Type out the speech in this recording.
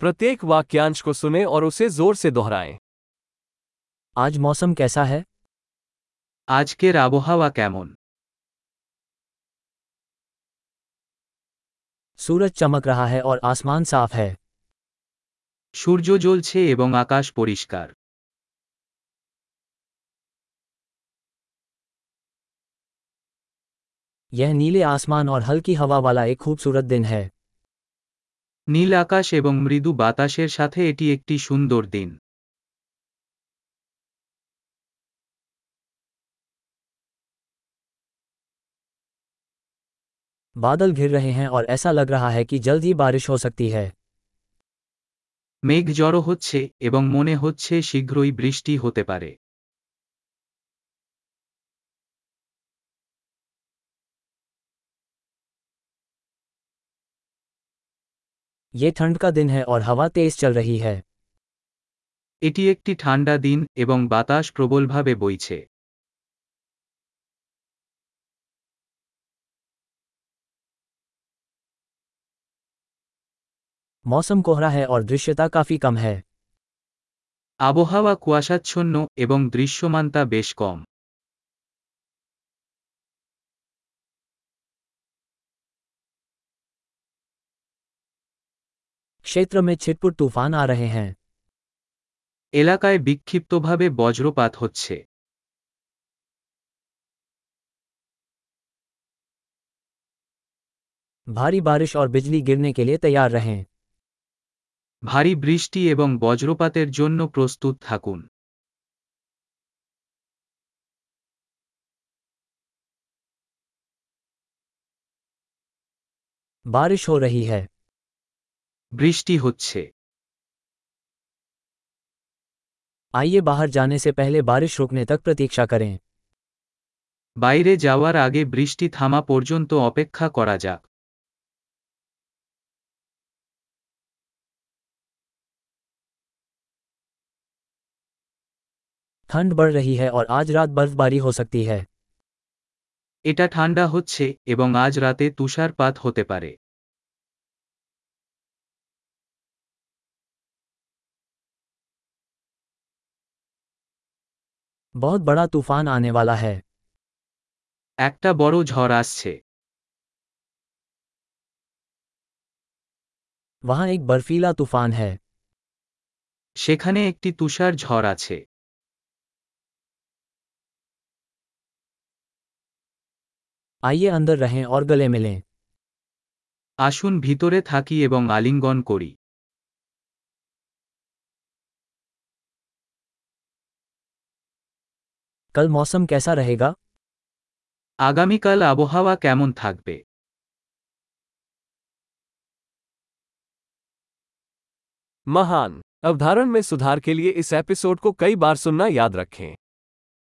प्रत्येक वाक्यांश को सुने और उसे जोर से दोहराएं आज मौसम कैसा है আজকের আবহাওয়া কেমন सूरज चमक रहा है और आसमान साफ है সূর্য জ্বলছে এবং আকাশ পরিষ্কার यह नीले आसमान और हल्की हवा वाला एक खूबसूरत दिन है নীল আকাশ এবং মৃদু বাতাসের সাথে এটি একটি সুন্দর দিন बादल घिर रहे हैं और ऐसा लग रहा है कि जल्द ही बारिश हो सकती है মেঘ জড়ো হচ্ছে এবং মনে হচ্ছে শীঘ্রই বৃষ্টি হতে পারে ये ठंड का दिन है और हवा तेज चल रही है এটি একটি ঠান্ডা দিন এবং বাতাস প্রবলভাবে বইছে मौसम कोहरा है और दृश्यता काफी कम है আবহাওয়া কুয়াশাচ্ছন্ন এবং দৃশ্যমানতা বেশ কম क्षेत्र में छिटपुट तूफान आ रहे हैं এলাকায় বিক্ষিপ্তভাবে বজ্রপাত হচ্ছে भारी बारिश और बिजली गिरने के लिए तैयार रहें ভারী বৃষ্টি এবং বজ্রপাতের জন্য প্রস্তুত থাকুন बारिश हो रही है বৃষ্টি হচ্ছে आइए बाहर जाने से पहले बारिश रुकने तक प्रतीक्षा करें বাইরে যাওয়ার আগে বৃষ্টি থামা পর্যন্ত অপেক্ষা করা যাক ठंड बढ़ रही है और आज रात बर्फबारी हो सकती है এটা ঠান্ডা হচ্ছে এবং আজ রাতে তুষারপাত হতে পারে बहुत बड़ा तूफान आने वाला है একটা বড় ঝড় আসছে वहाँ एक बर्फीला तूफान है সেখানে একটি তুষার ঝড় আছে आइए अंदर रहें और गले मिलें আসুন ভিতরে থাকি এবং আলিঙ্গন করি कल मौसम कैसा रहेगा আগামীকাল আবহাওয়া কেমন থাকবে महान अवधारण में सुधार के लिए इस एपिसोड को कई बार सुनना याद रखें